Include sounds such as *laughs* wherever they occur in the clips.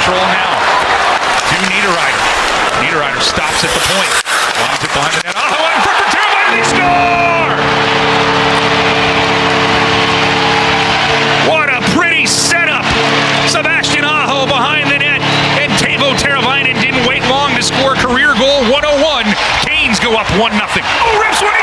control now. To Niederreiter. Niederreiter stops at the point. Lines it behind the net. Aho in front for Teravainen. They score! What a pretty setup. Sebastian Aho behind the net. And Teuvo Teravainen didn't wait long to score career goal. 101. Canes go up 1 0. Oh, rips when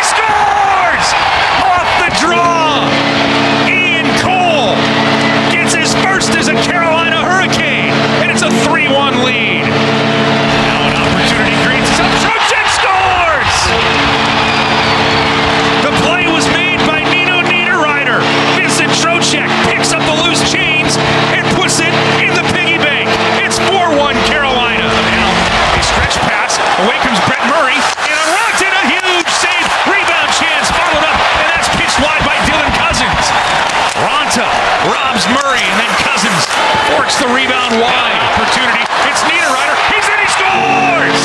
rebound wide. Opportunity. It's Niederreiter. He's in. He scores.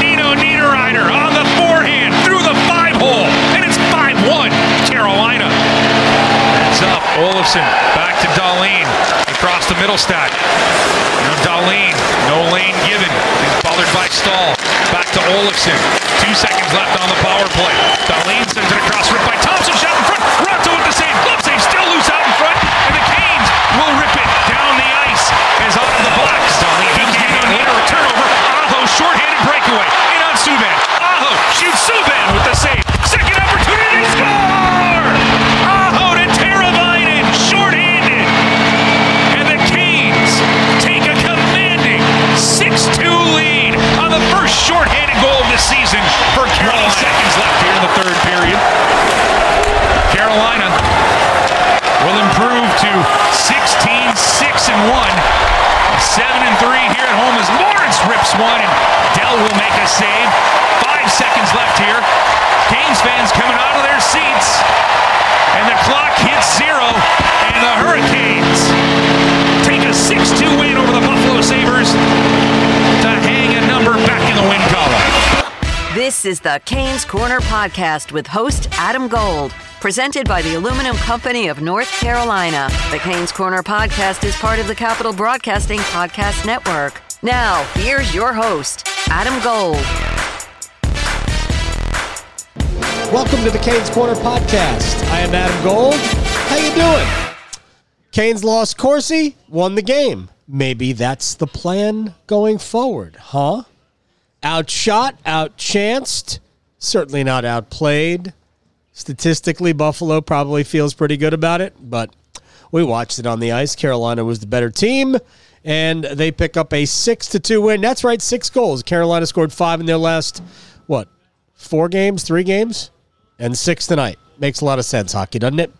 Nino Niederreiter on the forehand through the five hole, and it's 5-1 Carolina. Heads up. Olofsson back to Dahlin across the middle stack. Now Dahlin, no lane given. He's bothered by Staal. Back to Olofsson. Two seconds left on the power play. Dahlin sends it across, ripped by Thompson. Shot in front. One and Dell will make a save. Five seconds left here. Canes fans coming out of their seats. And the clock hits zero. And the Hurricanes take a 6 2 win over the Buffalo Sabres to hang a number back in the win column. This is the Canes Corner Podcast with host Adam Gold, presented by the Aluminum Company of North Carolina. The Canes Corner Podcast is part of the Capital Broadcasting Podcast Network. Now, here's your host, Adam Gold. Welcome to the Canes Corner podcast. I am Adam Gold. How you doing? Canes lost Corsi, won the game. Maybe that's the plan going forward, huh? Outshot, outchanced, certainly not outplayed. Statistically, Buffalo probably feels pretty good about it, but we watched it on the ice. Carolina was the better team, and they pick up a six to two win. That's right, six goals. Carolina scored five in their last what, four games, three games, and six tonight. Makes a lot of sense, hockey, doesn't it?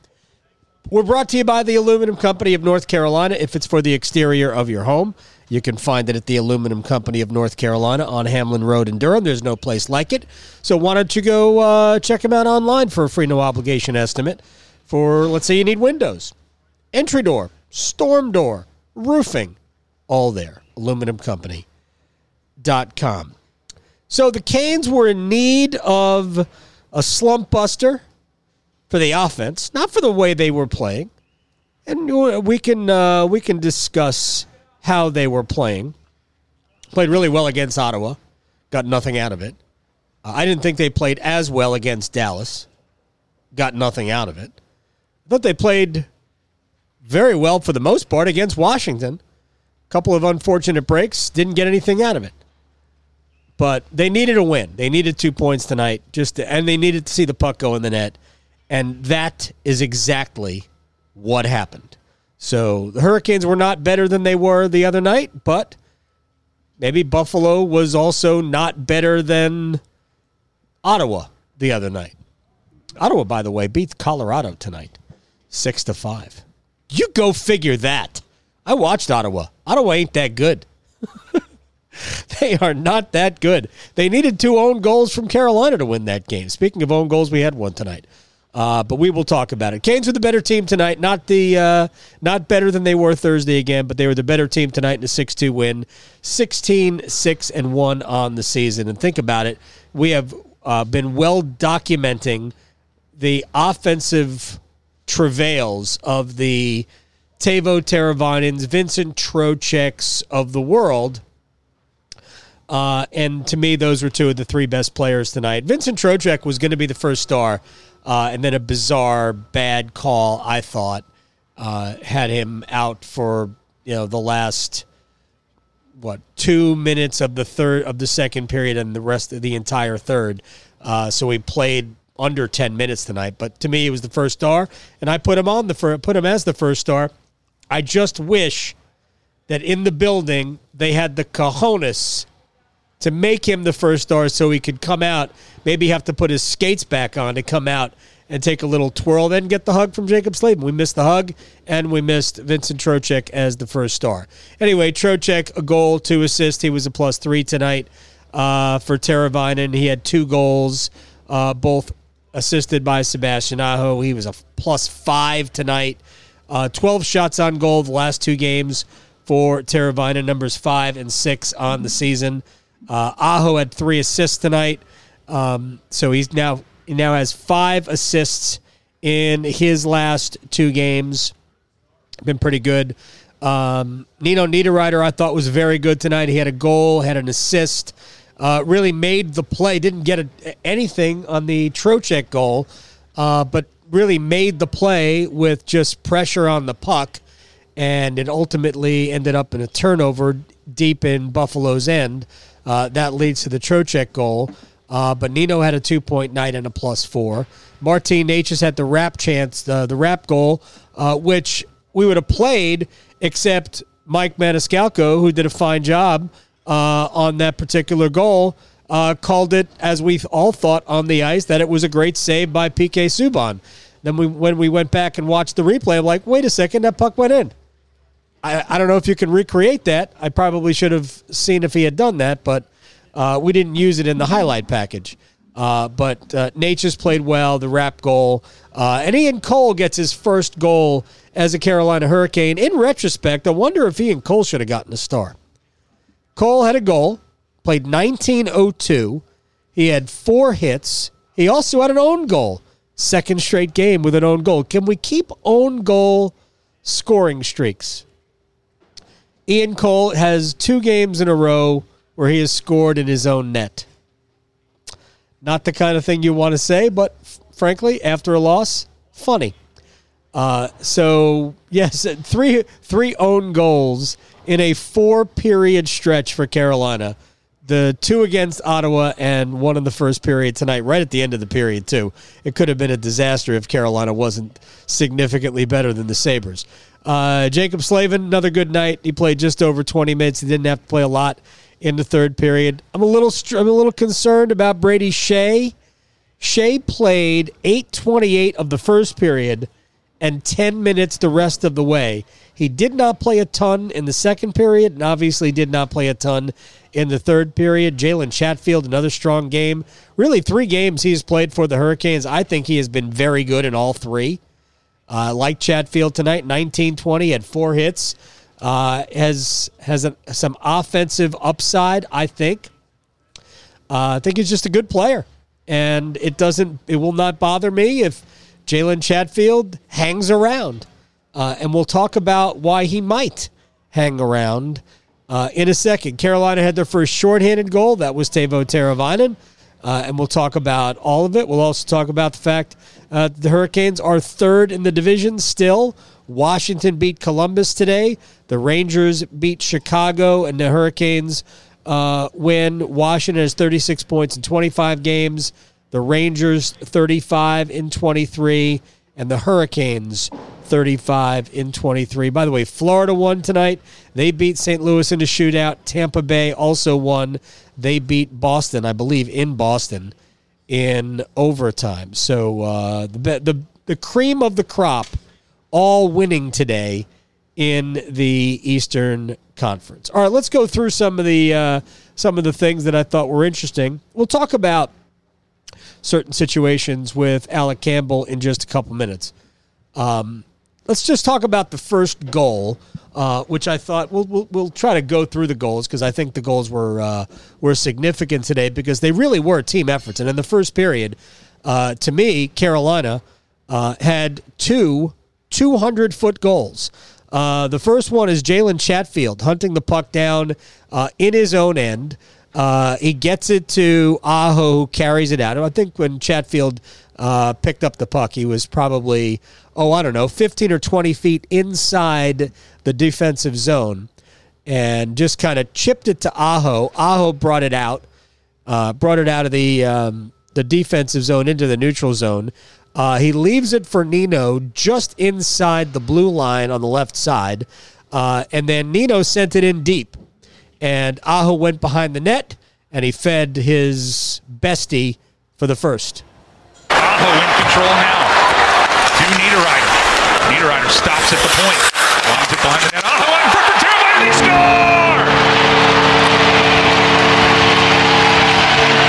We're brought to you by the Aluminum Company of North Carolina. If it's for the exterior of your home, you can find it at the Aluminum Company of North Carolina on Hamlin Road in Durham. There's no place like it. So why don't you go uh, check them out online for a free no obligation estimate for, let's say you need windows, entry door, storm door, roofing, all there. AluminumCompany.com. So the Canes were in need of a slump buster for the offense, not for the way they were playing. And we can uh, we can discuss how they were playing. Played really well against Ottawa, got nothing out of it. Uh, I didn't think they played as well against Dallas, got nothing out of it. I thought they played very well for the most part against Washington. Couple of unfortunate breaks, didn't get anything out of it. But they needed a win. They needed two points tonight, just to, and they needed to see the puck go in the net. And that is exactly what happened. So the Hurricanes were not better than they were the other night, but maybe Buffalo was also not better than Ottawa the other night. Ottawa, by the way, beats Colorado tonight, six to five. You go figure that. I watched Ottawa. Ottawa ain't that good. *laughs* they are not that good. They needed two own goals from Carolina to win that game. Speaking of own goals, we had one tonight. Uh, but we will talk about it. Canes were the better team tonight. Not the uh, not better than they were Thursday again, but they were the better team tonight in a 6-2 win. 16 6 and 1 on the season. And think about it. We have uh, been well documenting the offensive travails of the Teuvo Teravainens, Vincent Trocheks of the world. Uh, and to me, those were two of the three best players tonight. Vincent Trocheck was going to be the first star uh, and then a bizarre bad call, I thought, uh, had him out for you know the last what two minutes of the third of the second period and the rest of the entire third. Uh, so he played under ten minutes tonight. But to me, he was the first star, and I put him on the fir- put him as the first star. I just wish that in the building they had the cojones to make him the first star so he could come out, maybe have to put his skates back on to come out and take a little twirl, then get the hug from Jaccob Slavin. We missed the hug, and we missed Vincent Trocheck as the first star. Anyway, Trocheck, a goal, two assists. He was a plus three tonight uh, for Teravainen. He had two goals, uh, both assisted by Sebastian Aho. He was a plus five tonight. Uh, 12 shots on goal the last two games for Teravainen, numbers five and six on the season. Uh, Aho had three assists tonight, um, so he's now he now has five assists in his last two games. Been pretty good. Um, Nino Niederreiter, I thought was very good tonight. He had a goal, had an assist, uh, really made the play. Didn't get a, anything on the Trocheck goal, uh, but really made the play with just pressure on the puck, and it ultimately ended up in a turnover deep in Buffalo's end. Uh, that leads to the Trocheck goal. Uh, but Nino had a two point night and a plus four. Martin Necas had the wrap chance, uh, the wrap goal, uh, which we would have played, except Mike Maniscalco, who did a fine job uh, on that particular goal, uh, called it, as we all thought on the ice, that it was a great save by PK Subban. Then we, when we went back and watched the replay, I'm like, wait a second, that puck went in. I, I don't know if you can recreate that. I probably should have seen if he had done that, but uh, we didn't use it in the highlight package. Uh, but uh, played well, the wrap goal. Uh, and Ian Cole gets his first goal as a Carolina Hurricane. In retrospect, I wonder if Ian Cole should have gotten a star. Cole had a goal, played 1902. He had four hits. He also had an own goal. Second straight game with an own goal. Can we keep own goal scoring streaks? Ian Cole has two games in a row where he has scored in his own net. Not the kind of thing you want to say, but f- frankly, after a loss, funny. Uh, so *laughs* yes, three three own goals in a four period stretch for Carolina. The two against Ottawa and one in the first period tonight, right at the end of the period too. It could have been a disaster if Carolina wasn't significantly better than the Sabres. Uh, Jaccob Slavin, another good night. He played just over 20 minutes. He didn't have to play a lot in the third period. I'm a little I'm a little concerned about Brady Skjei. Skjei played 8:28 of the first period and 10 minutes the rest of the way. He did not play a ton in the second period and obviously did not play a ton in the third period. Jalen Chatfield, another strong game. Really, three games he's played for the Hurricanes. I think he has been very good in all three. Uh, like Chatfield tonight, 19 20, had four hits uh, has has a, some offensive upside. I think. Uh, I think he's just a good player, and it doesn't. It will not bother me if Jalen Chatfield hangs around, uh, and we'll talk about why he might hang around uh, in a second. Carolina had their first shorthanded goal. That was Teuvo Teravainen. Uh, and we'll talk about all of it. We'll also talk about the fact uh, the Hurricanes are third in the division still. Washington beat Columbus today. The Rangers beat Chicago, and the Hurricanes uh, win. Washington has 36 points in 25 games. The Rangers 35 in 23, and the Hurricanes 35 in 23. By the way, Florida won tonight. They beat St. Louis in a shootout. Tampa Bay also won. They beat Boston, I believe, in Boston in overtime. So uh, the the the cream of the crop all winning today in the Eastern Conference. All right, let's go through some of the uh, some of the things that I thought were interesting. We'll talk about certain situations with Alec Campbell in just a couple minutes. Um, let's just talk about the first goal, uh, which I thought we'll, we'll, we'll try to go through the goals because I think the goals were uh, were significant today because they really were team efforts. And in the first period, uh, to me, Carolina uh, had two 200 foot goals. Uh, the first one is Jalen Chatfield hunting the puck down uh, in his own end. He gets it to Aho, who carries it out. I think when Chatfield picked up the puck, he was probably, oh, I don't know, 15 or 20 feet inside the defensive zone and just kind of chipped it to Aho. Aho brought it out, uh, brought it out of the, um, the defensive zone into the neutral zone. Uh, he leaves it for Nino just inside the blue line on the left side. Uh, and then Nino sent it in deep. And Aho went behind the net and he fed his bestie for the first. Aho in control now. To Niederreiter. Niederreiter stops at the point. Lines it behind the net. Aho in front for and!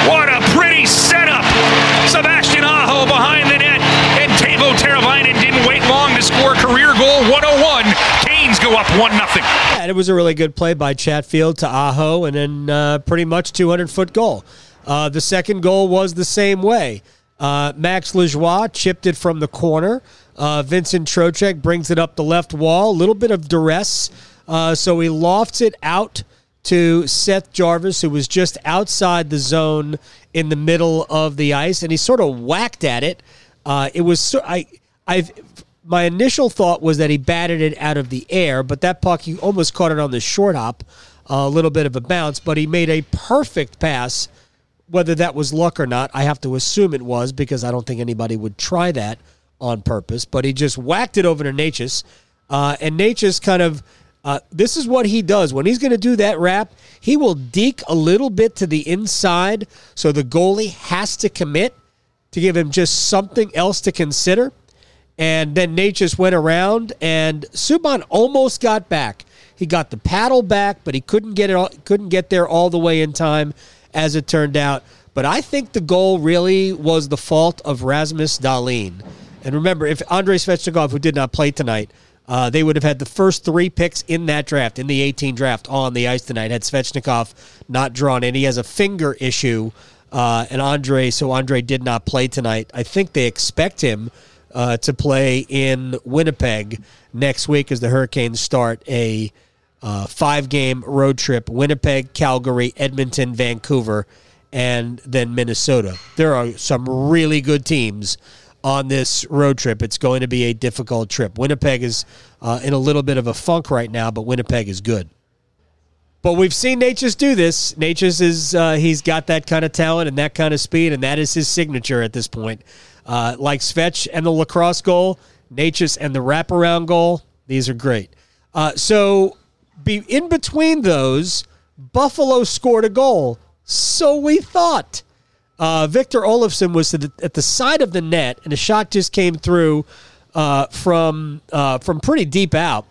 What a pretty setup. Sebastian Aho behind the net. And Teuvo Teravainen didn't wait long to score a career goal. 101. Canes go up 1 0. Yeah, it was a really good play by Chatfield to Aho, and then uh, pretty much 200 foot goal. Uh, the second goal was the same way. Uh, Max Lajoie chipped it from the corner. Uh, Vincent Trocheck brings it up the left wall. A little bit of duress. Uh, so he lofts it out to Seth Jarvis, who was just outside the zone in the middle of the ice, and he sort of whacked at it. Uh, it was so, I I my initial thought was that he batted it out of the air, but that puck he almost caught it on the short hop, a little bit of a bounce, but he made a perfect pass whether that was luck or not, I have to assume it was because I don't think anybody would try that on purpose. But he just whacked it over to Necas. Uh, and Necas kind of, uh, this is what he does. When he's going to do that wrap, he will deke a little bit to the inside so the goalie has to commit to give him just something else to consider. And then Necas went around, and Subban almost got back. He got the paddle back, but he couldn't get it. Couldn't get there all the way in time as it turned out. But I think the goal really was the fault of Rasmus Dahlin. And remember, if Andrei Svechnikov, who did not play tonight, uh, they would have had the first three picks in that draft, in the 18 draft, on the ice tonight. Had Svechnikov not drawn in, he has a finger issue, uh, and Andre, so Andre did not play tonight. I think they expect him uh, to play in Winnipeg next week as the Hurricanes start a uh, five game road trip Winnipeg, Calgary, Edmonton, Vancouver, and then Minnesota. There are some really good teams on this road trip. It's going to be a difficult trip. Winnipeg is uh, in a little bit of a funk right now, but Winnipeg is good. But we've seen Necas do this. Necas is uh, he's got that kind of talent and that kind of speed, and that is his signature at this point. Uh, like Svetch and the lacrosse goal, Necas and the wraparound goal, these are great. Uh, so be in between those, Buffalo scored a goal. So we thought. Uh, Victor Olofsson was the, at the side of the net, and a shot just came through uh, from uh, from pretty deep out,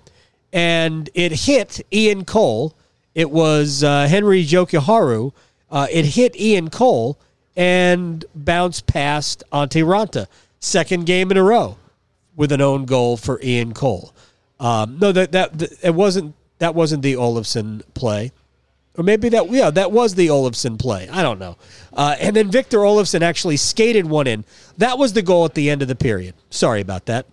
and it hit Ian Cole. It was uh, Henri Jokiharju. Uh, it hit Ian Cole and bounced past Antti Raanta. Second game in a row with an own goal for Ian Cole. Um, no, that, that that it wasn't that wasn't the Olofsson play. Or maybe that, yeah, that was the Olofsson play. I don't know. Uh, and then Victor Olofsson actually skated one in. That was the goal at the end of the period. Sorry about that.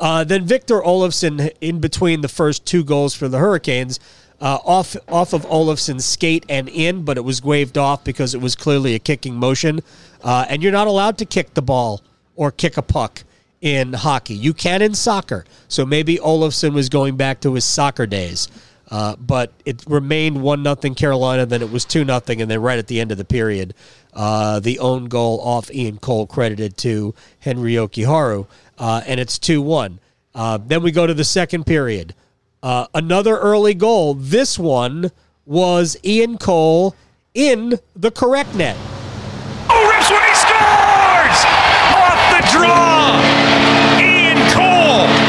Uh, then Victor Olofsson, in between the first two goals for the Hurricanes, uh, off off of Olofsson's skate and in, but it was waved off because it was clearly a kicking motion. Uh, and you're not allowed to kick the ball or kick a puck in hockey. You can in soccer. So maybe Olofsson was going back to his soccer days. Uh, but it remained one nothing Carolina. Then it was two nothing, and then right at the end of the period, uh, the own goal off Ian Cole credited to Henri Jokiharju, uh, and it's two one. Uh, then we go to the second period. Uh, another early goal. This one was Ian Cole in the correct net. Oh, Ripsway scores! Off the draw! Ian Cole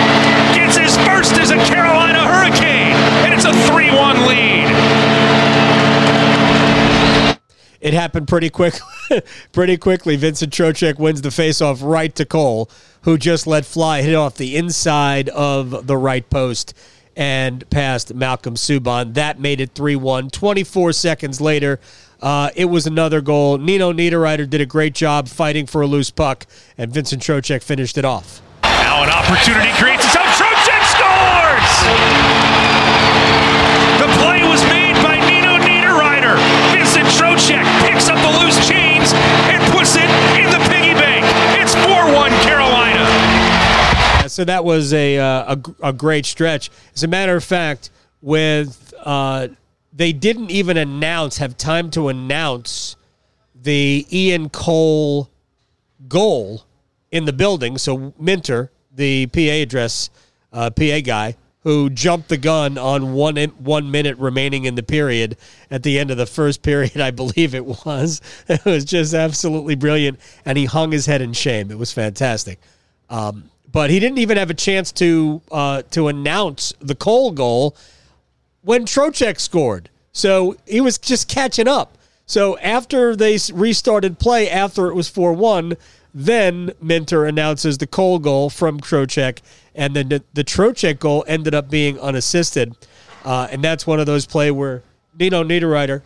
it happened pretty quick, *laughs* pretty quickly. Vincent Trocheck wins the faceoff right to Cole, who just let fly, hit off the inside of the right post and past Malcolm Subban. That made it 3 1. 24 seconds later, uh, it was another goal. Nino Niederreiter did a great job fighting for a loose puck, and Vincent Trocheck finished it off. Now an opportunity creates itself. Trocheck scores! So that was a, uh, a, a great stretch. As a matter of fact, with uh, they didn't even announce, have time to announce the Ian Cole goal in the building. So Minter, the PA address, uh, PA guy, who jumped the gun on one one minute remaining in the period at the end of the first *laughs* period, I believe it was. *laughs* It was just absolutely brilliant, and he hung his head in shame. It was fantastic. Um, but he didn't even have a chance to uh, to announce the Cole goal when Trocheck scored. So he was just catching up. So after they restarted play, after it was 4 1, then Minter announces the Cole goal from Trocheck, and then the, the Trocheck goal ended up being unassisted. Uh, and that's one of those play where Nino Niederreiter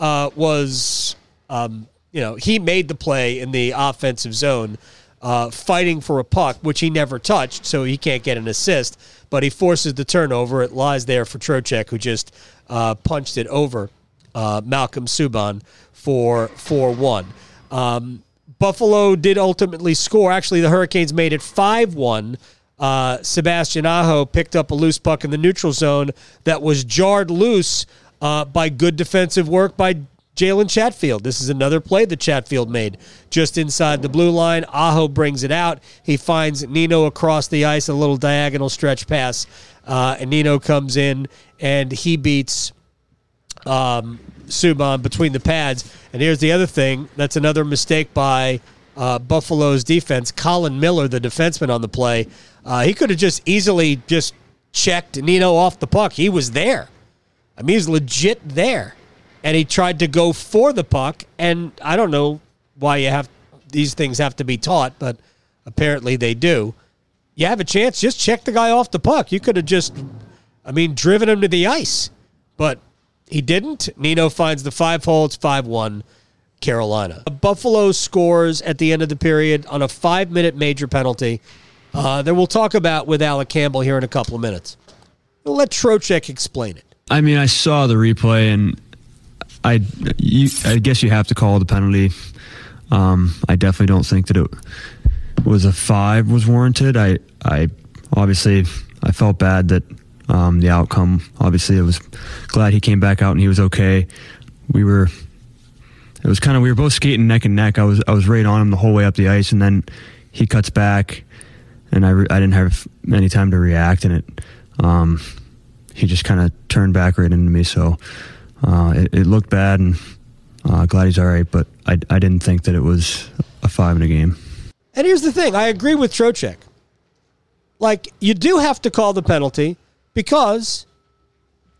uh, was, um, you know, he made the play in the offensive zone, uh, fighting for a puck, which he never touched, so he can't get an assist. But he forces the turnover. It lies there for Trocheck, who just uh, punched it over uh, Malcolm Subban for 4 1. Um, Buffalo did ultimately score. Actually, the Hurricanes made it 5 1. Uh, Sebastian Aho picked up a loose puck in the neutral zone that was jarred loose uh, by good defensive work by Jalen Chatfield. This is another play that Chatfield made just inside the blue line. Aho brings it out. He finds Nino across the ice, a little diagonal stretch pass, uh, and Nino comes in and he beats um, Subban between the pads. And here's the other thing that's another mistake by uh, Buffalo's defense. Colin Miller, the defenseman on the play, uh, he could have just easily just checked Nino off the puck. He was there. I mean, he's legit there. And he tried to go for the puck. And I don't know why you have these things have to be taught, but apparently they do. You have a chance, just check the guy off the puck. You could have just, I mean, driven him to the ice. But he didn't. Nino finds the five hole. It's 5 1 Carolina. Buffalo scores at the end of the period on a five minute major penalty uh, that we'll talk about with Alec Campbell here in a couple of minutes. We'll let Trocheck explain it. I mean, I saw the replay and I, you, I guess you have to call the penalty. Um, I definitely don't think that it was a five was warranted. I, I obviously I felt bad that um, the outcome. Obviously, I was glad he came back out and he was okay. We were, it was kind of we were both skating neck and neck. I was I was right on him the whole way up the ice, and then he cuts back, and I re, I didn't have any time to react, and it um, he just kind of turned back right into me. So uh, it, it, looked bad, and uh, glad he's all right. But I I didn't think that it was a five in a game. And here's the thing: I agree with Trocheck. Like you do have to call the penalty because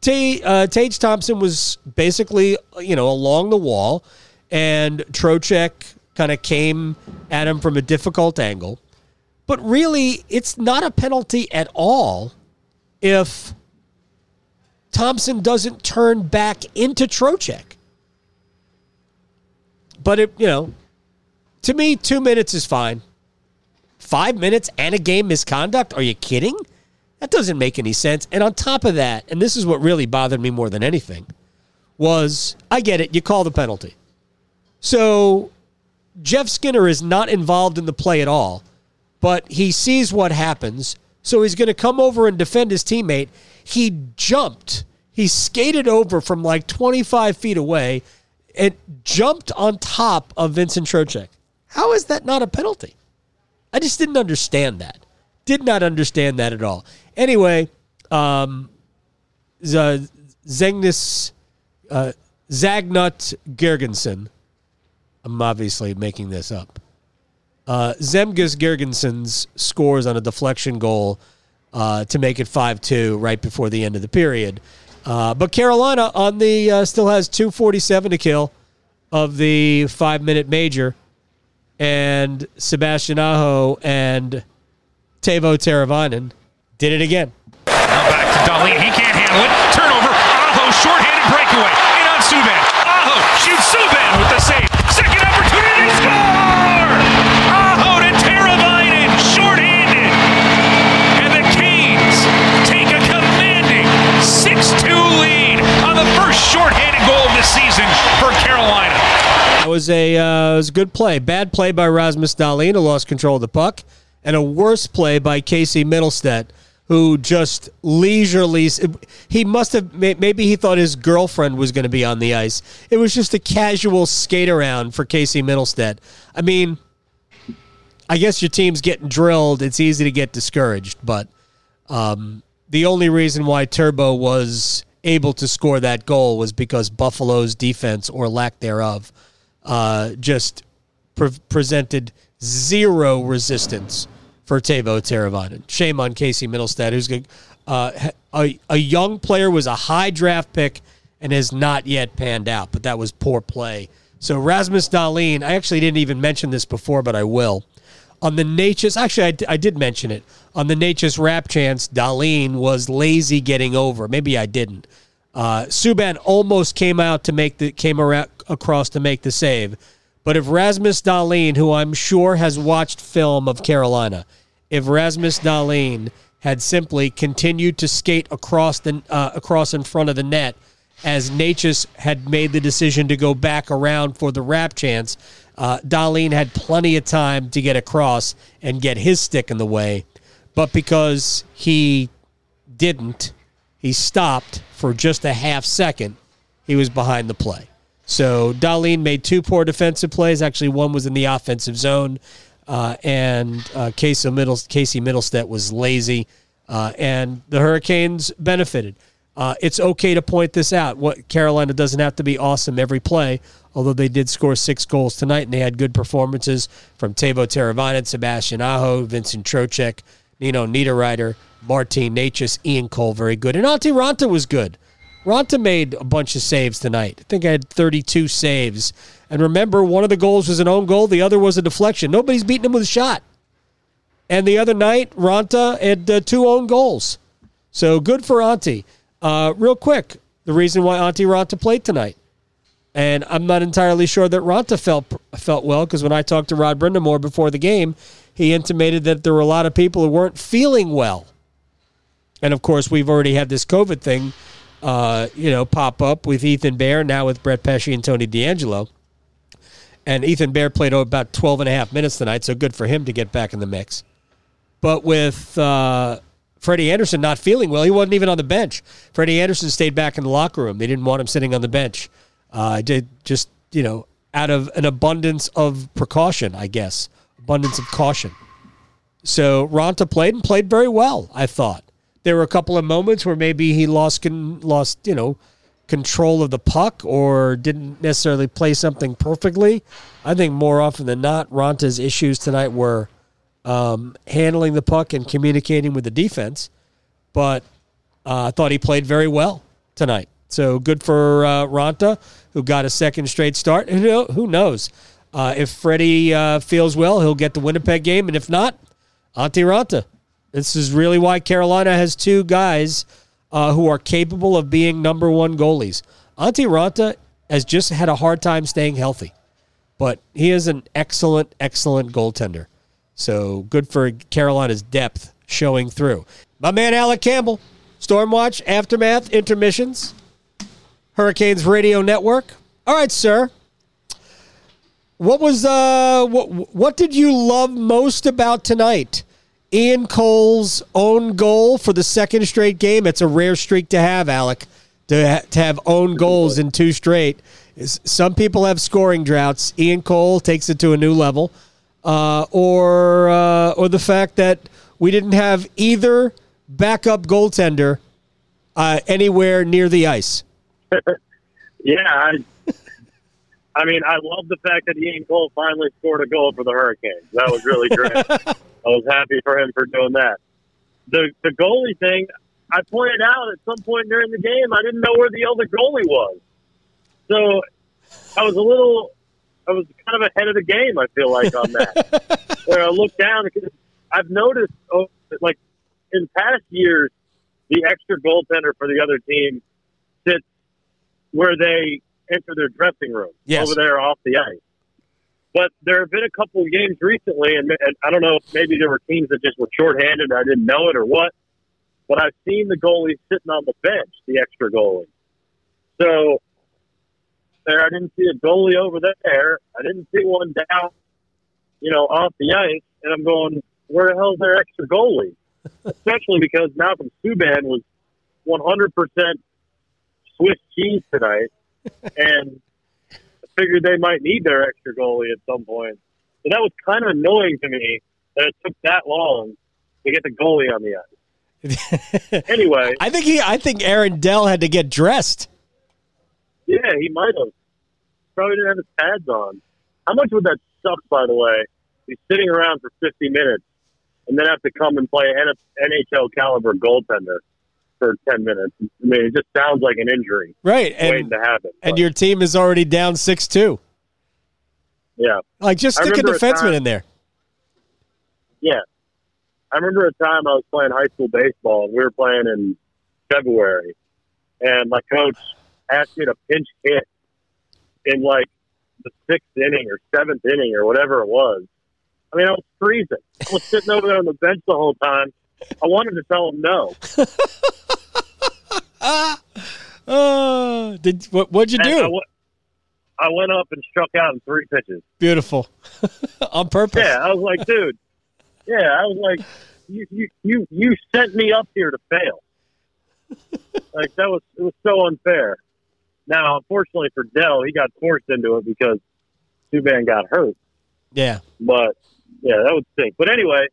T, uh, Tage Thompson was basically, you know, along the wall, and Trocheck kind of came at him from a difficult angle. But really, it's not a penalty at all if Thompson doesn't turn back into Trocheck. But it, you know, to me, two minutes is fine. Five minutes and a game misconduct? Are you kidding? That doesn't make any sense. And on top of that, and this is what really bothered me more than anything, was I get it, you call the penalty. So Jeff Skinner is not involved in the play at all, but he sees what happens. So he's going to come over and defend his teammate. He jumped. He skated over from like 25 feet away and jumped on top of Vincent Trocheck. How is that not a penalty? I just didn't understand that. Did not understand that at all. Anyway, um, Zengnis, uh, Zagnut Gergensen. I'm obviously making this up. Uh, Zemgus Girgensons scores on a deflection goal uh, to make it 5 2 right before the end of the period. Uh, but Carolina on the uh, still has 247 to kill. of the five minute major, and Sebastian Aho and Teuvo Teravainen did it again. Now back to Dahlin. He can't handle it. Turnover. Aho shorthanded breakaway. In on Subban. Was a uh, was a good play. Bad play by Rasmus Dahlin, who lost control of the puck, and a worse play by Casey Mittelstadt, who just leisurely. He must have maybe he thought his girlfriend was going to be on the ice. It was just a casual skate around for Casey Mittelstadt. I mean, I guess your team's getting drilled. It's easy to get discouraged, but um, the only reason why Turbo was able to score that goal was because Buffalo's defense or lack thereof uh, just pre- presented zero resistance for Teuvo Teravainen. Shame on Casey Mittelstadt, who's uh, a, a young player, was a high draft pick, and has not yet panned out, but that was poor play. So Rasmus Dahlin, I actually didn't even mention this before, but I will. On the Necas, actually, I, I did mention it. On the Necas wrap chance, Dahlin was lazy getting over. Maybe I didn't. Uh, Subban almost came out to make the came around across to make the save, but if Rasmus Dahlin, who I'm sure has watched film of Carolina, if Rasmus Dahlin had simply continued to skate across the uh, across in front of the net, as Necas had made the decision to go back around for the wrap chance, uh, had plenty of time to get across and get his stick in the way, but because he didn't, he stopped for just a half second. He was behind the play. So Dahlin made two poor defensive plays. Actually, one was in the offensive zone, uh, and uh, Casey, Middle, Casey Mittelstadt was lazy, uh, and the Hurricanes benefited. Uh, it's okay to point this out. What Carolina doesn't have to be awesome every play, although they did score six goals tonight, and they had good performances from Teuvo Teravainen, Sebastian Aho, Vincent Trocheck, Nino Niederreiter, Martin Necas, Ian Cole, very good, and Antti Raanta was good. Raanta made a bunch of saves tonight. I think I had 32 saves. And remember, one of the goals was an own goal, the other was a deflection. Nobody's beating him with a shot. And the other night, Raanta had uh, two own goals. So good for Antti. Uh, real quick, the reason why Antti Raanta played tonight. And I'm not entirely sure that Raanta felt felt well because when I talked to Rod Brind'Amour before the game, he intimated that there were a lot of people who weren't feeling well. And of course, we've already had this COVID thing uh, you know, pop up with Ethan Bear, now with Brett Pesce and Tony DeAngelo. And Ethan Bear played about 12 and a half minutes tonight, so good for him to get back in the mix. But with uh, Freddie Andersen not feeling well, he wasn't even on the bench. Freddie Andersen stayed back in the locker room. They didn't want him sitting on the bench. Uh, did just, you know, out of an abundance of precaution, I guess, abundance of caution. So Raanta played and played very well, I thought. There were a couple of moments where maybe he lost con- lost you know control of the puck or didn't necessarily play something perfectly. I think more often than not, Raanta's issues tonight were um, handling the puck and communicating with the defense. But uh, I thought he played very well tonight. So good for uh, Raanta, who got a second straight start. Who knows? Uh, if Freddie uh, feels well, he'll get the Winnipeg game. And if not, Antti Raanta this is really why Carolina has two guys uh, who are capable of being number one goalies. Antti Raanta has just had a hard time staying healthy, but he is an excellent, excellent goaltender. So good for Carolina's depth showing through. My man Alec Campbell, Stormwatch, Aftermath, Intermissions, Hurricanes Radio Network. All right, sir. What was uh what what did you love most about tonight? Ian Cole's own goal for the second straight game. It's a rare streak to have, Alec, to, ha- to have own goals in two straight. Some people have scoring droughts. Ian Cole takes it to a new level. Uh, or, uh, or the fact that we didn't have either backup goaltender uh, anywhere near the ice. *laughs* yeah. I, I mean, I love the fact that Ian Cole finally scored a goal for the Hurricanes. That was really great. *laughs* I was happy for him for doing that. The the goalie thing, I pointed out at some point during the game, I didn't know where the other goalie was. So I was a little, I was kind of ahead of the game. I feel like on that. *laughs* Where I look down because I've noticed, oh, like in past years, the extra goaltender for the other team sits where they enter their dressing room Yes. over there off the ice. But there have been a couple of games recently, and, and I don't know if maybe there were teams that just were shorthanded and I didn't know it or what. But I've seen the goalie sitting on the bench, the extra goalie. So there, I didn't see a goalie over there. I didn't see one down, you know, off the ice. And I'm going, where the hell's their extra goalie? Especially because Malcolm Subban was 100% Swiss cheese tonight, and I figured they might need their extra goalie at some point. So that was kind of annoying to me that it took that long to get the goalie on the ice. *laughs* Anyway, I think he. I think Aaron Dell had to get dressed. yeah, he might have. Probably didn't have his pads on. How much would that suck, by the way? He's sitting around for 50 minutes and then have to come and play an NHL caliber goaltender for 10 minutes. I mean, it just sounds like an injury Right, waiting and to happen. and But, your team is already down six two. yeah. Like just stick a remember a defenseman time- in there. Yeah. I remember a time I was playing high school baseball and we were playing in February and my coach asked me to pinch hit in like the sixth inning or seventh inning or whatever it was. I mean, I was freezing. I was sitting over there on the bench the whole time. I wanted to tell him no. *laughs* Uh, did what? What'd you And I, do? I went up and struck out in three pitches. Beautiful, *laughs* on purpose. Yeah, I was like, dude. Yeah, I was like, you, you, you, you sent me up here to fail. *laughs* like that was it was so unfair. Now, unfortunately for Dell, he got forced into it because Subban got hurt. Yeah. But yeah, that would stink. But anyway,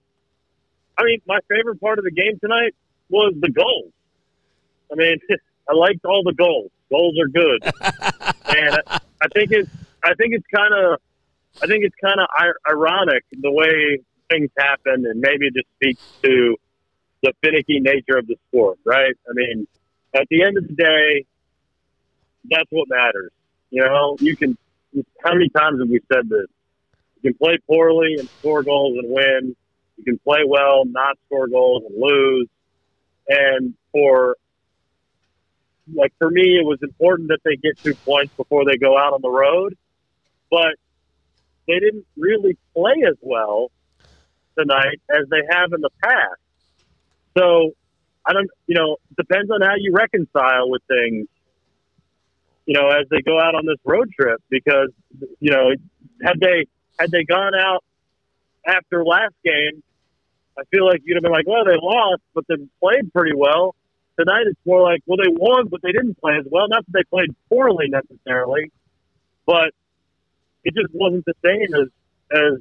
I mean, my favorite part of the game tonight was the goals. I mean, *laughs* I liked all the goals. Goals are good, *laughs* and I, I think it's I think it's kind of I think it's kind of ironic the way things happen, and maybe it just speaks to the finicky nature of the sport, right? I mean, at the end of the day, that's what matters. You know, you can. How many times have we said this? You can play poorly and score goals and win. You can play well, not score goals and lose. And for like for me, it was important that they get two points before they go out on the road. But they didn't really play as well tonight as they have in the past. So I don't, you know, depends on how you reconcile with things. You know, as they go out on this road trip, because you know, had they had they gone out after last game, I feel like you'd have been like, well, they lost, but they played pretty well. Tonight, it's more like, well, they won, but they didn't play as well. Not that they played poorly necessarily, but it just wasn't the same as as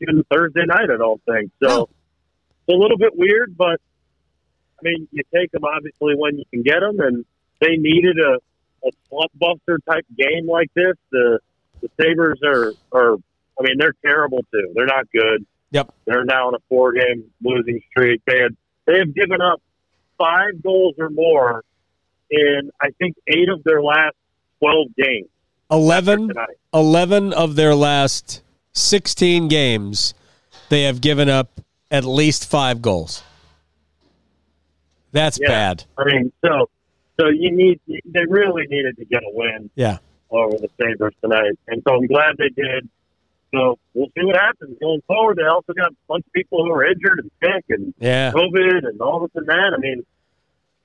even Thursday night. I don't think so. It's a little bit weird, but I mean, you take them obviously when you can get them, and they needed a a buster type game like this. The the Sabres are are I mean, they're terrible too. They're not good. Yep. They're now on a four game losing streak. They had they have given up five goals or more in I think eight of their last twelve games 11, 11 of their last 16 games, they have given up at least five goals. That's Yeah. bad. I mean, so so you need they really needed to get a win Yeah. over the Sabres tonight, and so I'm glad they did. So we'll see what happens going forward. They also got a bunch of people who are injured and sick and Yeah. COVID and all this and that. I mean,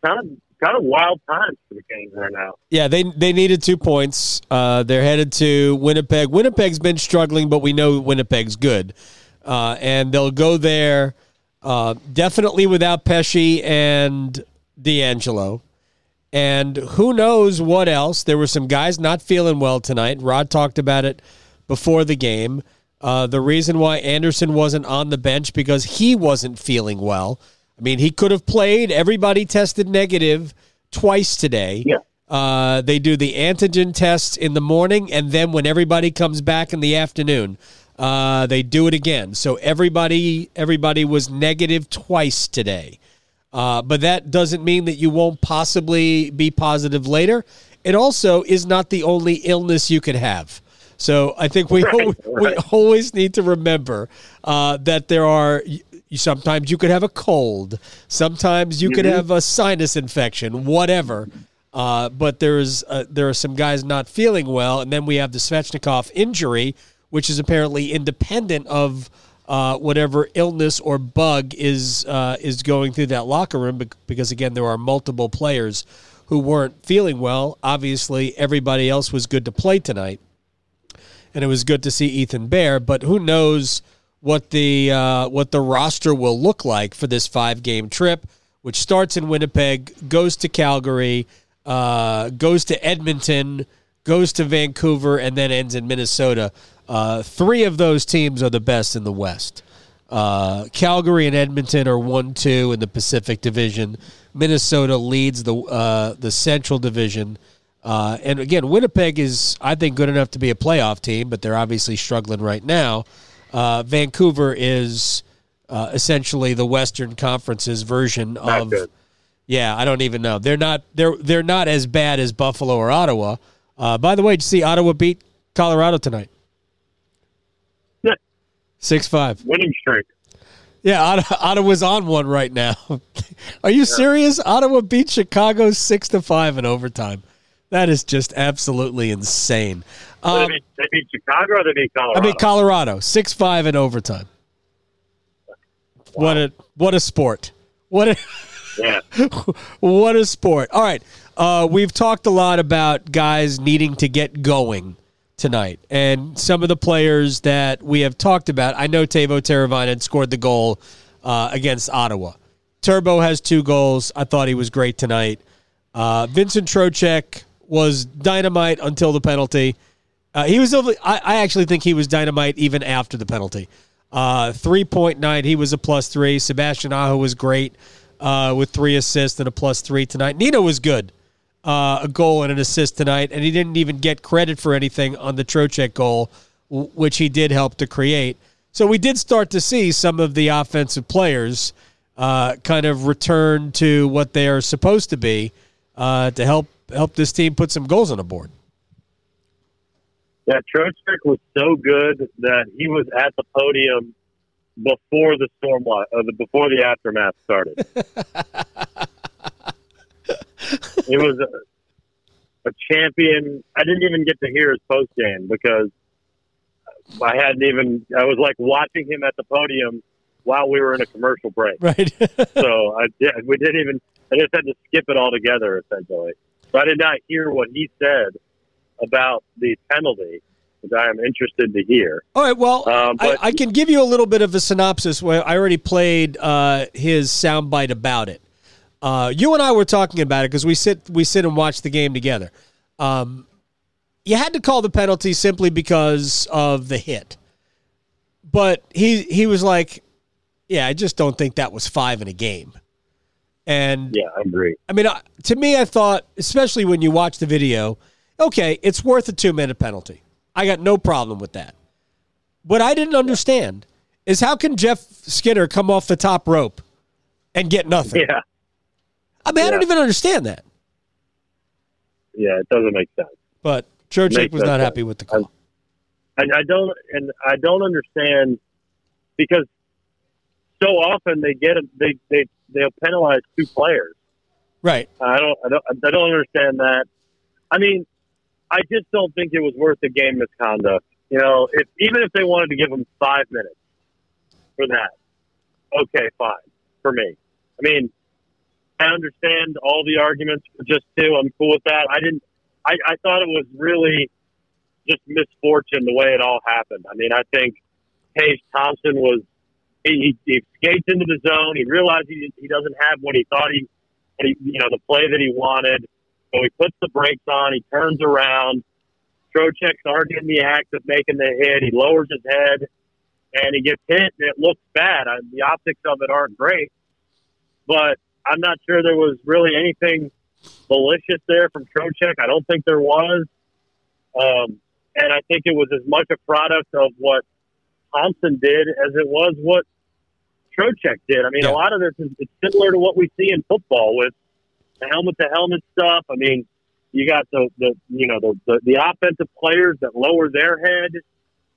kind of kind of wild times for the Canes right now. Yeah, they they needed two points. Uh, they're headed to Winnipeg. Winnipeg's been struggling, but we know Winnipeg's good, uh, and they'll go there uh, definitely without Pesce and DeAngelo. And who knows what else? There were some guys not feeling well tonight. Rod talked about it before the game. Uh, the reason why Andersen wasn't on the bench because he wasn't feeling well. I mean, he could have played. Everybody tested negative twice today. Yeah. Uh, they do the antigen tests in the morning, and then when everybody comes back in the afternoon, uh, they do it again. So everybody, everybody was negative twice today. Uh, but that doesn't mean that you won't possibly be positive later. It also is not the only illness you could have. So I think we *laughs* Right, we right. always need to remember uh, that there are. Sometimes you could have a cold. Sometimes you could Mhm. have a sinus infection. Whatever. Uh, but there's uh, there are some guys not feeling well, and then we have the Svechnikov injury, which is apparently independent of uh, whatever illness or bug is uh, is going through that locker room. Because again, there are multiple players who weren't feeling well. Obviously, everybody else was good to play tonight, and it was good to see Ethan Bear. But who knows what the uh, what the roster will look like for this five game trip, which starts in Winnipeg, goes to Calgary, uh, goes to Edmonton, goes to Vancouver, and then ends in Minnesota. Uh, three of those teams are the best in the West. Uh, Calgary and Edmonton are one two in the Pacific Division. Minnesota leads the uh, the Central Division. Uh, and again, Winnipeg is, I think, good enough to be a playoff team, but they're obviously struggling right now. Uh, Vancouver is uh, essentially the Western Conference's version Not of. good. Yeah, I don't even know. They're not. They're they're not as bad as Buffalo or Ottawa. Uh, by the way, did you see Ottawa beat Colorado tonight? Yeah. Six five. Winning streak. Yeah, Ottawa, Ottawa's on one right now. *laughs* Are you serious? Ottawa beat Chicago six to five in overtime. That is just absolutely insane. Um, they, beat, they beat Chicago or they beat Colorado? I mean Colorado six five in overtime. What a what a sport! What a yeah. *laughs* what a sport! All right, uh, we've talked a lot about guys needing to get going tonight, and some of the players that we have talked about. I know Teuvo Teravainen scored the goal uh, against Ottawa. Turbo has two goals. I thought he was great tonight. Uh, Vincent Trocheck was dynamite until the penalty. Uh, he was. I, I actually think he was dynamite even after the penalty. Uh, three point nine. He was a plus three. Sebastian Aho was great uh, with three assists and a plus three tonight. Nino was good. Uh, a goal and an assist tonight, and he didn't even get credit for anything on the Trocheck goal, w- which he did help to create. So we did start to see some of the offensive players uh, kind of return to what they are supposed to be uh, to help help this team put some goals on the board. Yeah, Trocheck was so good that he was at the podium before the storm, uh, before the aftermath started. *laughs* it was a, a champion. I didn't even get to hear his post game because I hadn't even. I was like watching him at the podium while we were in a commercial break. Right. *laughs* so I yeah, we didn't even. I just had to skip it altogether essentially. So I did not hear what he said about the penalty, which I am interested to hear. All right. Well, Um, I, I can give you a little bit of a synopsis. Where I already played uh, his soundbite about it. Uh, you and I were talking about it because we sit we sit and watch the game together. Um, you had to call the penalty simply because of the hit, but he he was like, "Yeah, I just don't think that was five in a game." And Yeah, I agree. I mean, to me, I thought, especially when you watch the video, okay, it's worth a two minute penalty. I got no problem with that. What I didn't understand is how can Jeff Skinner come off the top rope and get nothing? Yeah, I mean, I don't even understand that. yeah, it doesn't make sense. But Makes was not sense. happy with the call. I, I don't, and I don't understand because so often they get they they they'll penalize two players. Right. I don't, I don't, I don't understand that. I mean, I just don't think it was worth the game misconduct. You know, if even if they wanted to give him five minutes for that, okay, fine for me. I mean, I understand all the arguments for just two. I'm cool with that. I didn't. I, I thought it was really just misfortune the way it all happened. I mean, I think Tage Thompson was he, he, skates into the zone. He realizes he, he doesn't have what he thought he, he, you know, the play that he wanted. So he puts the brakes on. He turns around. Trocheck's already in the act of making the hit. He lowers his head, and he gets hit, and it looks bad. I, the optics of it aren't great, but I'm not sure there was really anything malicious there from Trocheck. I don't think there was. Um, and I think it was as much a product of what Thompson did as it was what Trocheck did. I mean, Yeah. a lot of this is it's similar to what we see in football with the helmet to helmet stuff. I mean, you got the, the you know the, the the offensive players that lower their head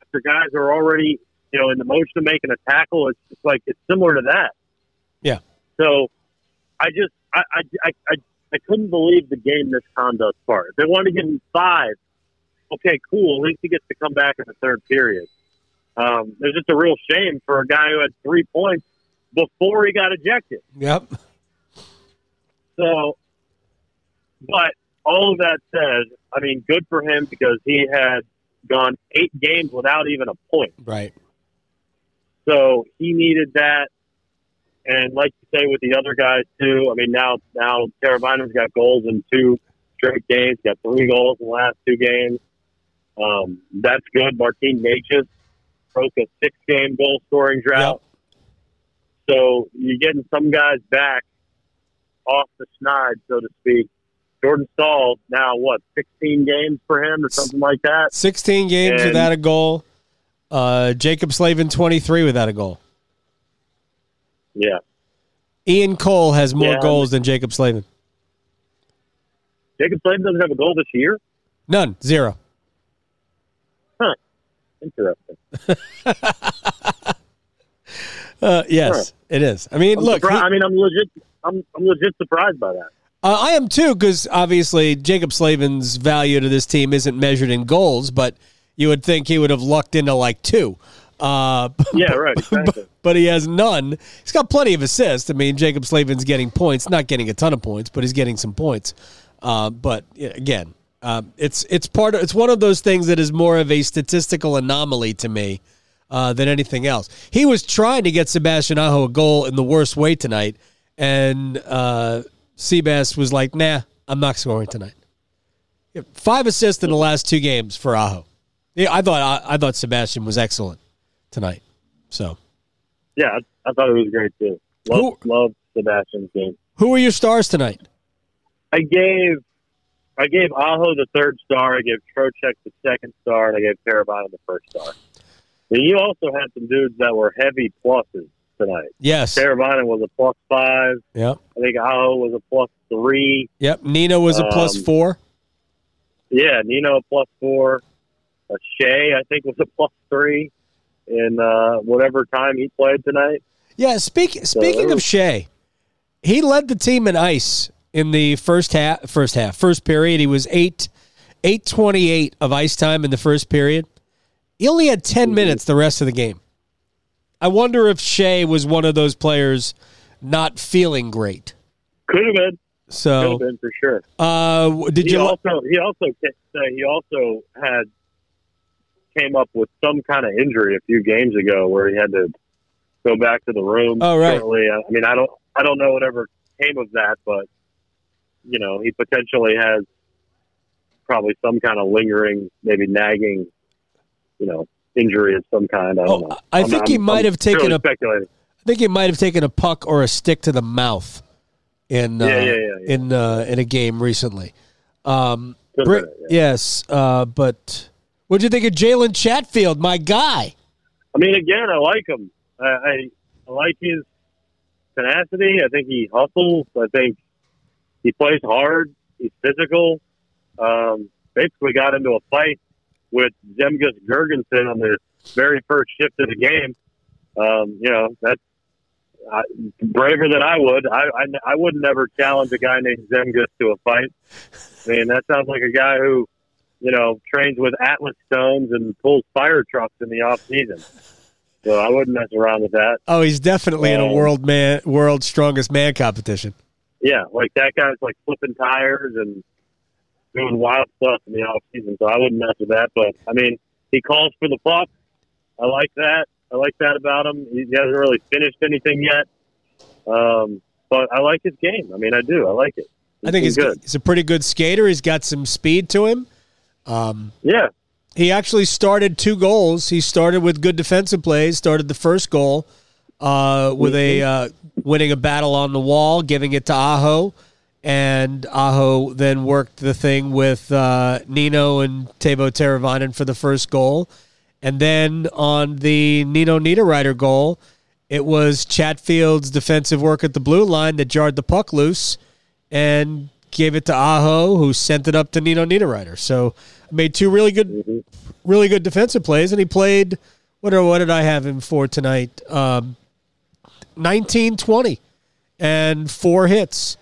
after guys are already you know in the motion of making a tackle. It's just like it's similar to that. Yeah. So I just I I I, I, I couldn't believe the game misconduct part. If they wanted to give him five, okay, cool. At least he gets to come back in the third period. Um, it's just a real shame for a guy who had three points before he got ejected. Yep. So, but all of that said, I mean, good for him because he had gone eight games without even a point. Right. So he needed that. And like you say with the other guys too, I mean now now Carolina's got goals in two straight games, got three goals in the last two games. Um, that's good. Martin Necas broke a six game goal scoring drought. So you're getting some guys back off the schneid, so to speak. Jordan Staal now what, sixteen games for him or something like that? 16 games And- without a goal. Uh, Jaccob Slavin, 23 without a goal. Yeah. Ian Cole has more Yeah. goals than Jaccob Slavin. Jaccob Slavin doesn't have a goal this year? None. Zero. Interesting. *laughs* Uh, yes, it is. I mean, I'm look, surprised- he- I mean, I'm legit. I'm, I'm legit surprised by that. Uh, I am too, because obviously Jaccob Slavin's value to this team isn't measured in goals, but you would think he would have lucked into like two. Uh, *laughs* Yeah, right. *laughs* Exactly. but he has none. He's got plenty of assists. I mean, Jaccob Slavin's getting points, not getting a ton of points, but he's getting some points. Uh, but again, um, it's it's part of it's one of those things that is more of a statistical anomaly to me uh, than anything else. He was trying to get Sebastian Aho a goal in the worst way tonight, and uh, Seabass was like, "Nah, I'm not scoring tonight." Five assists in the last two games for Aho. Yeah, I thought I, I thought Sebastian was excellent tonight. So, yeah, I, I thought it was great too. Love, love Sebastian's game. who are your stars tonight? I gave I gave Aho the third star. I gave Trocheck the second star, and I gave Carabana the first star. And you also had some dudes that were heavy pluses tonight. Yes. Carabana was a plus five. Yep. I think Aho was a plus three. Yep. Nino was a Um, four. Yeah, Nino a plus four. Uh, Skjei, I think, was a plus three in uh, whatever time he played tonight. Yeah. Speak, speaking of Skjei, he led the team in ice in the first half. First half. First period. He was eight eight twenty eight of ice time in the first period. He only had ten minutes the rest of the game. I wonder if Skjei was one of those players not feeling great. Could have been. So Could So, have been for sure. uh, did he you? also he also ca- say he also had came up with some kind of injury a few games ago where he had to go back to the room. Oh, right. Currently, I I mean, I don't I don't know whatever came of that, but you know, he potentially has probably some kind of lingering, maybe nagging, you know, injury of some kind. I don't Oh, know. I I'm- think he I'm- might I'm have taken a- speculating. I think he might have taken a puck or a stick to the mouth in uh, Yeah, yeah, yeah, yeah. in uh, in a game recently. Um, Could have Brit- been it. Yes, uh, but what'd you think of Jalen Chatfield, my guy? I mean, again, I like him. I, I, I like his tenacity. I think he hustles. I think he plays hard. He's physical. Um, basically got into a fight with Zemgus Girgensons on the very first shift of the game. Um, you know, that's uh, braver than I would. I, I, I would never challenge a guy named Zemgus to a fight. I mean, that sounds like a guy who, you know, trains with Atlas stones and pulls fire trucks in the off season. So I wouldn't mess around with that. Oh, he's definitely in a Um, world man, world strongest man competition. Yeah, like that guy's like flipping tires and doing wild stuff in the off season. So I wouldn't mess with that. But I mean, he calls for the puck. I like that. I like that about him. He hasn't really finished anything yet. Um, but I like his game. I mean, I do. I like it. I think he's good. he's a pretty good skater. He's got some speed to him. Yeah, He actually started two goals. He started with good defensive plays. Started the first goal uh, with a uh, winning a battle on the wall, giving it to Aho, and Aho then worked the thing with uh, Nino and Teuvo Teravainen for the first goal, and then on the Nino Niederreiter goal, it was Chatfield's defensive work at the blue line that jarred the puck loose and gave it to Aho, who sent it up to Nino Niederreiter. So made two really good, really good defensive plays, and he played. What or what did I have him for tonight? Um, 19, 20, and four hits.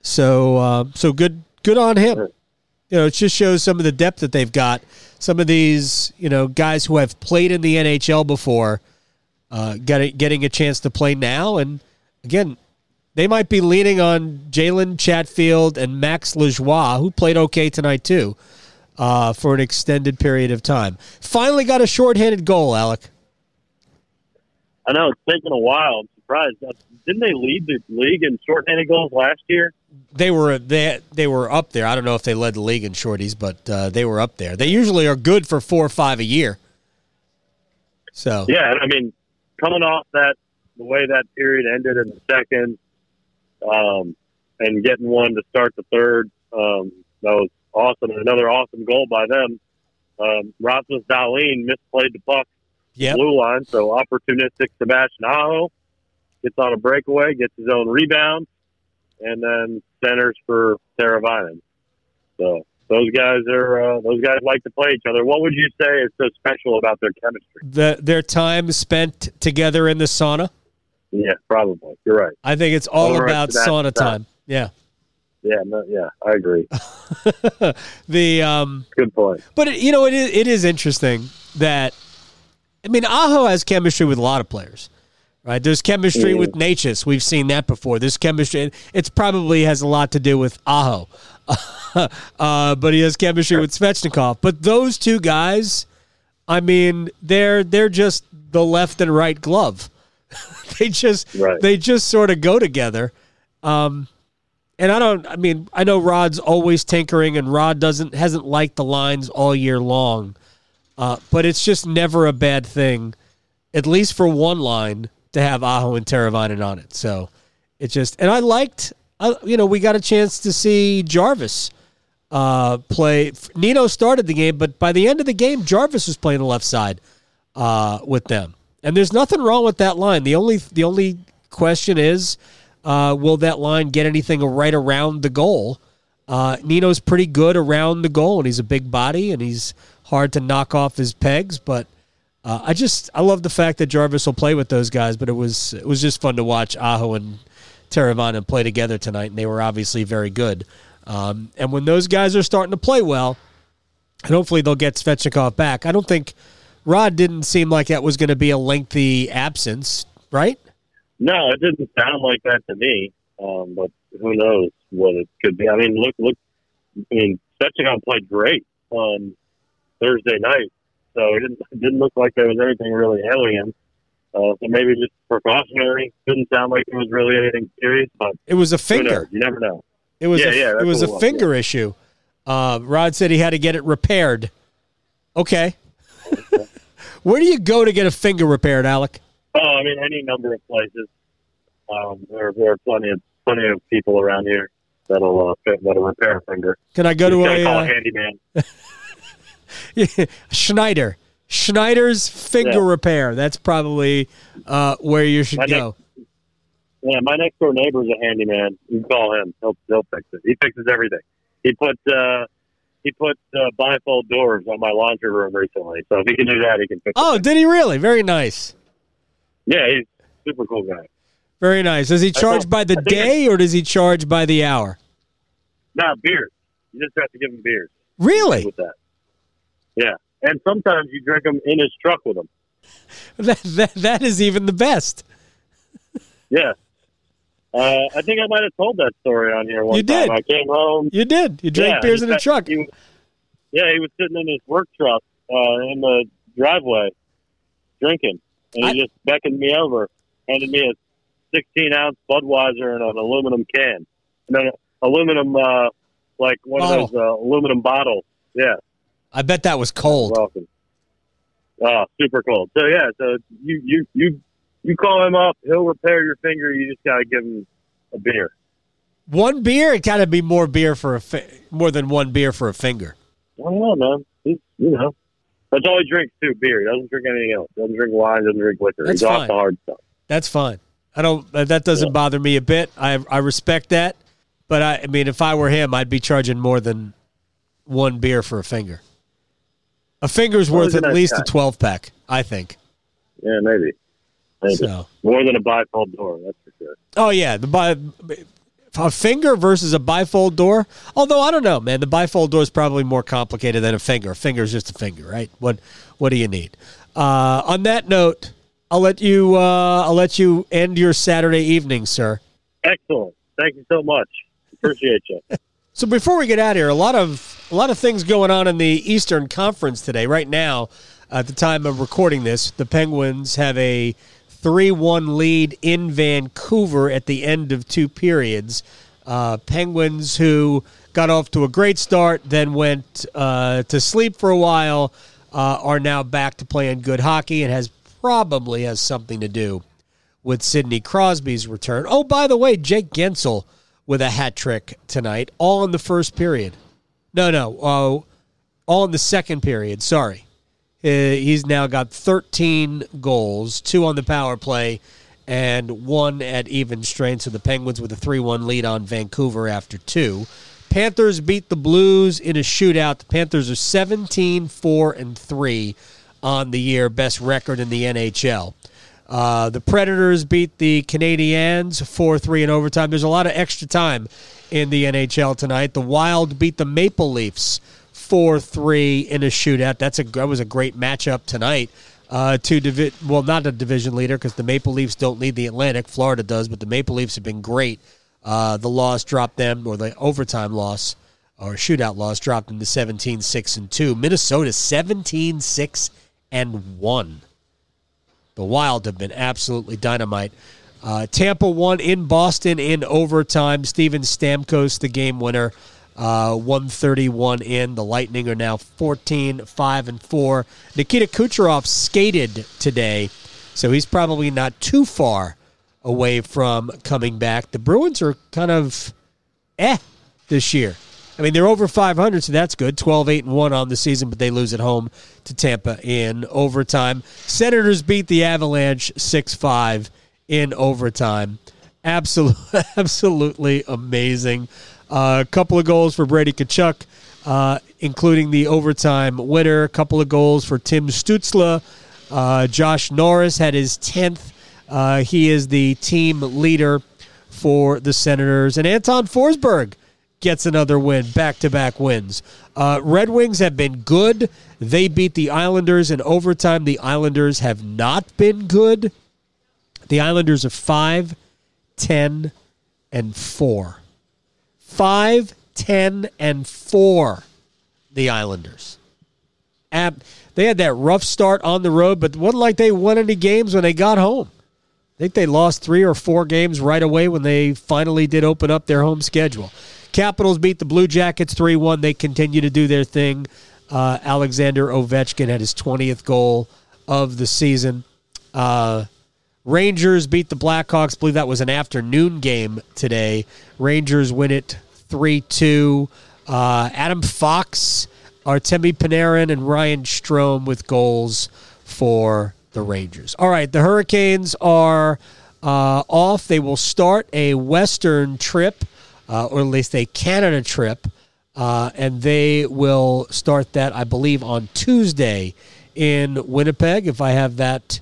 So uh, so good good on him. You know, it just shows some of the depth that they've got. Some of these, you know, guys who have played in the NHL before, uh, getting getting a chance to play now, and again, they might be leaning on Jalen Chatfield and Max Lajoie, who played okay tonight too, uh, for an extended period of time. Finally, got a shorthanded goal, Alec. I know it's taken a while. Surprised. Uh, Didn't they lead the league in shorthanded goals last year? They were they they were up there. I don't know if they led the league in shorties, but uh, they were up there. They usually are good for four or five a year. So Yeah, I mean, coming off that, the way that period ended in the second, um, and getting one to start the third, um, that was awesome. Another awesome goal by them. Um, Rasmus Dahlin misplayed the puck Yep. blue line, so opportunistic Sebastian Aho gets on a breakaway, gets his own rebound, and then centers for Teravainen. So those guys are uh, those guys like to play each other. What would you say is so special about their chemistry? the their time spent together in the sauna. Yeah, probably. You're right. I think it's all right, about sauna that's- time. Yeah. Yeah, no, yeah, I agree. *laughs* The um Good point. but it, you know it is it is interesting that I mean Aho has chemistry with a lot of players. Right? There's chemistry Yeah. with Necas. We've seen that before. There's chemistry it's probably has a lot to do with Aho. *laughs* uh, but he has chemistry with Svechnikov. But those two guys, I mean, they're they're just the left and right glove. *laughs* they just Right. they just sort of go together. Um, and I don't. I mean, I know Rod's always tinkering, and Rod doesn't hasn't liked the lines all year long. Uh, but it's just never a bad thing, at least for one line, to have Aho and Teravainen on it. So it just and I liked. Uh, you know, we got a chance to see Jarvis uh, play. Nino started the game, but by the end of the game, Jarvis was playing the left side uh, with them. And there's nothing wrong with that line. The only the only question is, uh, will that line get anything right around the goal? Uh, Nino's pretty good around the goal, and he's a big body, and he's hard to knock off his pegs. But uh, I just I love the fact that Jarvis will play with those guys. But it was it was just fun to watch Aho and Teravainen play together tonight, and they were obviously very good. Um, and when those guys are starting to play well, and hopefully they'll get Svechnikov back. I don't think Rod didn't seem like that was going to be a lengthy absence, right? No, it didn't sound like that to me. Um, but who knows what it could be? I mean, look, look. I mean, Svechnikov played great on Thursday night, so it didn't it didn't look like there was anything really alien. Uh, so maybe just precautionary. Didn't sound like it was really anything serious, but It was a finger. You never know. It was Yeah, a, yeah, it was a was, finger issue. Uh, Rod said he had to get it repaired. Okay. *laughs* Where do you go to get a finger repaired, Alec? Oh, I mean, any number of places. Um, there, there are plenty of plenty of people around here that'll uh, fit, that'll repair a finger. Can I go You to a call uh, a handyman. *laughs* *laughs* Schneider? Schneider's finger Yeah. repair. That's probably uh, where you should My go. Yeah, my next door neighbor's a handyman. You can call him. He'll he'll fix it. He fixes everything. He put uh, he put uh, bifold doors on my laundry room recently. So if he can do that, he can fix. Oh, it. did he really? Very nice. yeah, he's a super cool guy. Very nice. Does he charge by the day or does he charge by the hour? Nah, beers. You just have to give him beers Really? with that. Yeah, and sometimes you drink them in his truck with him. That, that, that is even the best. Yeah. Uh, I think I might have told that story on here one You time. did. I came home. You did. You drank Yeah, beers in a truck. he- yeah, he was sitting in his work truck uh, in the driveway drinking, and he I- just beckoned me over, handed me a 16 ounce Budweiser and an aluminum can, and then aluminum, uh, like one Bottle. of those uh, aluminum bottles. Yeah, I bet that was cold. welcome. Oh, super cold. So yeah, so you you you you call him up, he'll repair your finger. You just gotta give him a beer. One beer, it got to be more beer for a fi- more than one beer for a finger. I don't know, man. He's, you know, that's all he drinks too. Beer. He doesn't drink anything else. Doesn't drink wine. Doesn't drink liquor. That's He's fine. off the hard stuff. That's fine. I don't. That doesn't Yeah. bother me a bit. I I respect that. But I, I mean, if I were him, I'd be charging more than one beer for a finger. A finger's Well, worth at least guy. a twelve pack, I think. Yeah, maybe. maybe. So. More than a bifold door, that's for sure. Oh yeah, the bi- a finger versus a bifold door. Although I don't know, man, the bifold door is probably more complicated than a finger. A finger is just a finger, right? What What do you need? Uh, on that note, I'll let you. Uh, I'll let you end your Saturday evening, sir. Excellent. Thank you so much. Appreciate you. *laughs* So before we get out of here, a lot of a lot of things going on in the Eastern Conference today. Right now, at the time of recording this, the Penguins have a three-one lead in Vancouver at the end of two periods. Uh, Penguins who got off to a great start, then went uh, to sleep for a while, uh, are now back to playing good hockey, and has probably has something to do with Sidney Crosby's return. Oh, by the way, Jake Guentzel with a hat trick tonight, all in the first period. No, no, uh, all in the second period. Sorry. Uh, he's now got 13 goals, two on the power play, and one at even strength. So the Penguins with a 3 1 lead on Vancouver after two. Panthers beat the Blues in a shootout. The Panthers are 17 4 and 3 on the year, best record in the NHL. Uh, the Predators beat the Canadiens 4 3 in overtime. There's a lot of extra time in the NHL tonight. The Wild beat the Maple Leafs 4 3 in a shootout. That's a, that was a great matchup tonight. Uh, two divi- well, not a division leader because the Maple Leafs don't lead the Atlantic. Florida does, but the Maple Leafs have been great. Uh, the loss dropped them, or the overtime loss, or shootout loss dropped them to 17 6 and 2. Minnesota 17 6 and 1. The Wild have been absolutely dynamite. Uh, Tampa won in Boston in overtime. Steven Stamkos, the game winner, uh, 131 in. The Lightning are now 14, 5, and 4. Nikita Kucherov skated today, so he's probably not too far away from coming back. The Bruins are kind of eh this year. I mean, they're over 500, so that's good. 12 8 and 1 on the season, but they lose at home to Tampa in overtime. Senators beat the Avalanche 6 5 in overtime. Absolutely, *laughs* absolutely amazing. A couple of goals for Brady Tkachuk, uh, including the overtime winner. A couple of goals for Tim Stützle. Uh, Josh Norris had his 10th. Uh, he is the team leader for the Senators. And Anton Forsberg gets another win, back to back wins. Uh, Red Wings have been good. They beat the Islanders in overtime. The Islanders have not been good. The Islanders are 5, 10, and 4. 5, 10, and 4. The Islanders. Ab- they had that rough start on the road, but it wasn't like they won any games when they got home. I think they lost three or four games right away when they finally did open up their home schedule. Capitals beat the Blue Jackets 3 1. They continue to do their thing. Uh, Alexander Ovechkin had his 20th goal of the season. Uh, Rangers beat the Blackhawks. I believe that was an afternoon game today. Rangers win it 3 2. Uh, Adam Fox, Artemi Panarin, and Ryan Strome with goals for the Rangers. All right, the Hurricanes are uh, off. They will start a Western trip, uh, or at least a Canada trip, uh, and they will start that, I believe, on Tuesday in Winnipeg, if I have that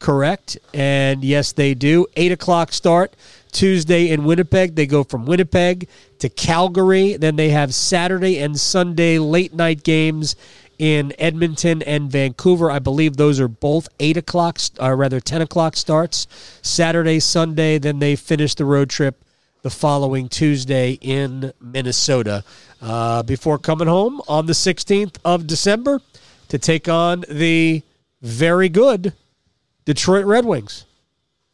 correct. And yes, they do. 8 o'clock start Tuesday in Winnipeg. They go from Winnipeg to Calgary. Then they have Saturday and Sunday late night games in Edmonton and Vancouver. I believe those are both 8 o'clock, or rather 10 o'clock starts. Saturday, Sunday. Then they finish the road trip the following Tuesday in Minnesota uh, before coming home on the 16th of December to take on the very good Detroit Red Wings.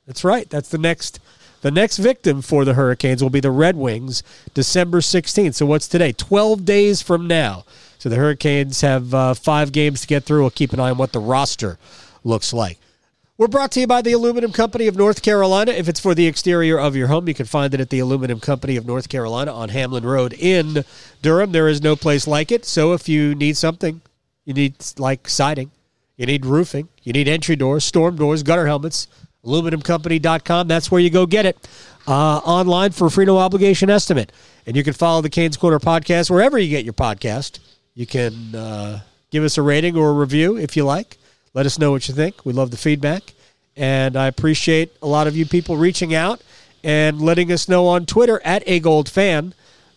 That's right. That's the next the next victim for the Hurricanes will be the Red Wings December 16th. So what's today? 12 days from now. So the Hurricanes have uh, 5 games to get through. We'll keep an eye on what the roster looks like. We're brought to you by the Aluminum Company of North Carolina. If it's for the exterior of your home, you can find it at the Aluminum Company of North Carolina on Hamlin Road in Durham. There is no place like it. So if you need something, you need like siding, you need roofing, you need entry doors, storm doors, gutter helmets, aluminumcompany.com. That's where you go get it uh, online for free no obligation estimate. And you can follow the Canes Corner podcast wherever you get your podcast. You can uh, give us a rating or a review if you like. Let us know what you think. We love the feedback. And I appreciate a lot of you people reaching out and letting us know on Twitter at a gold fan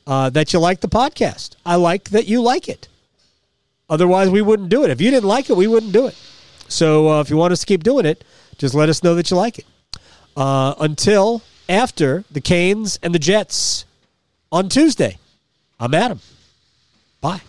uh, that you like the podcast. I like that you like it. Otherwise, we wouldn't do it. If you didn't like it, we wouldn't do it. So uh, if you want us to keep doing it, just let us know that you like it. Uh, until after the Canes and the Jets on Tuesday, I'm Adam. Bye.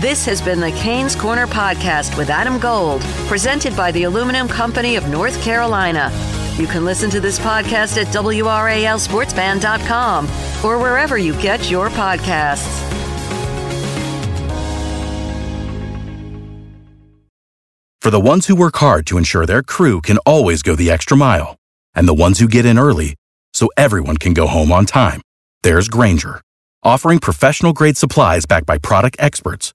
This has been the Canes Corner Podcast with Adam Gold, presented by the Aluminum Company of North Carolina. You can listen to this podcast at WRALSportsFan.com or wherever you get your podcasts. For the ones who work hard to ensure their crew can always go the extra mile, and the ones who get in early so everyone can go home on time, there's Grainger, offering professional grade supplies backed by product experts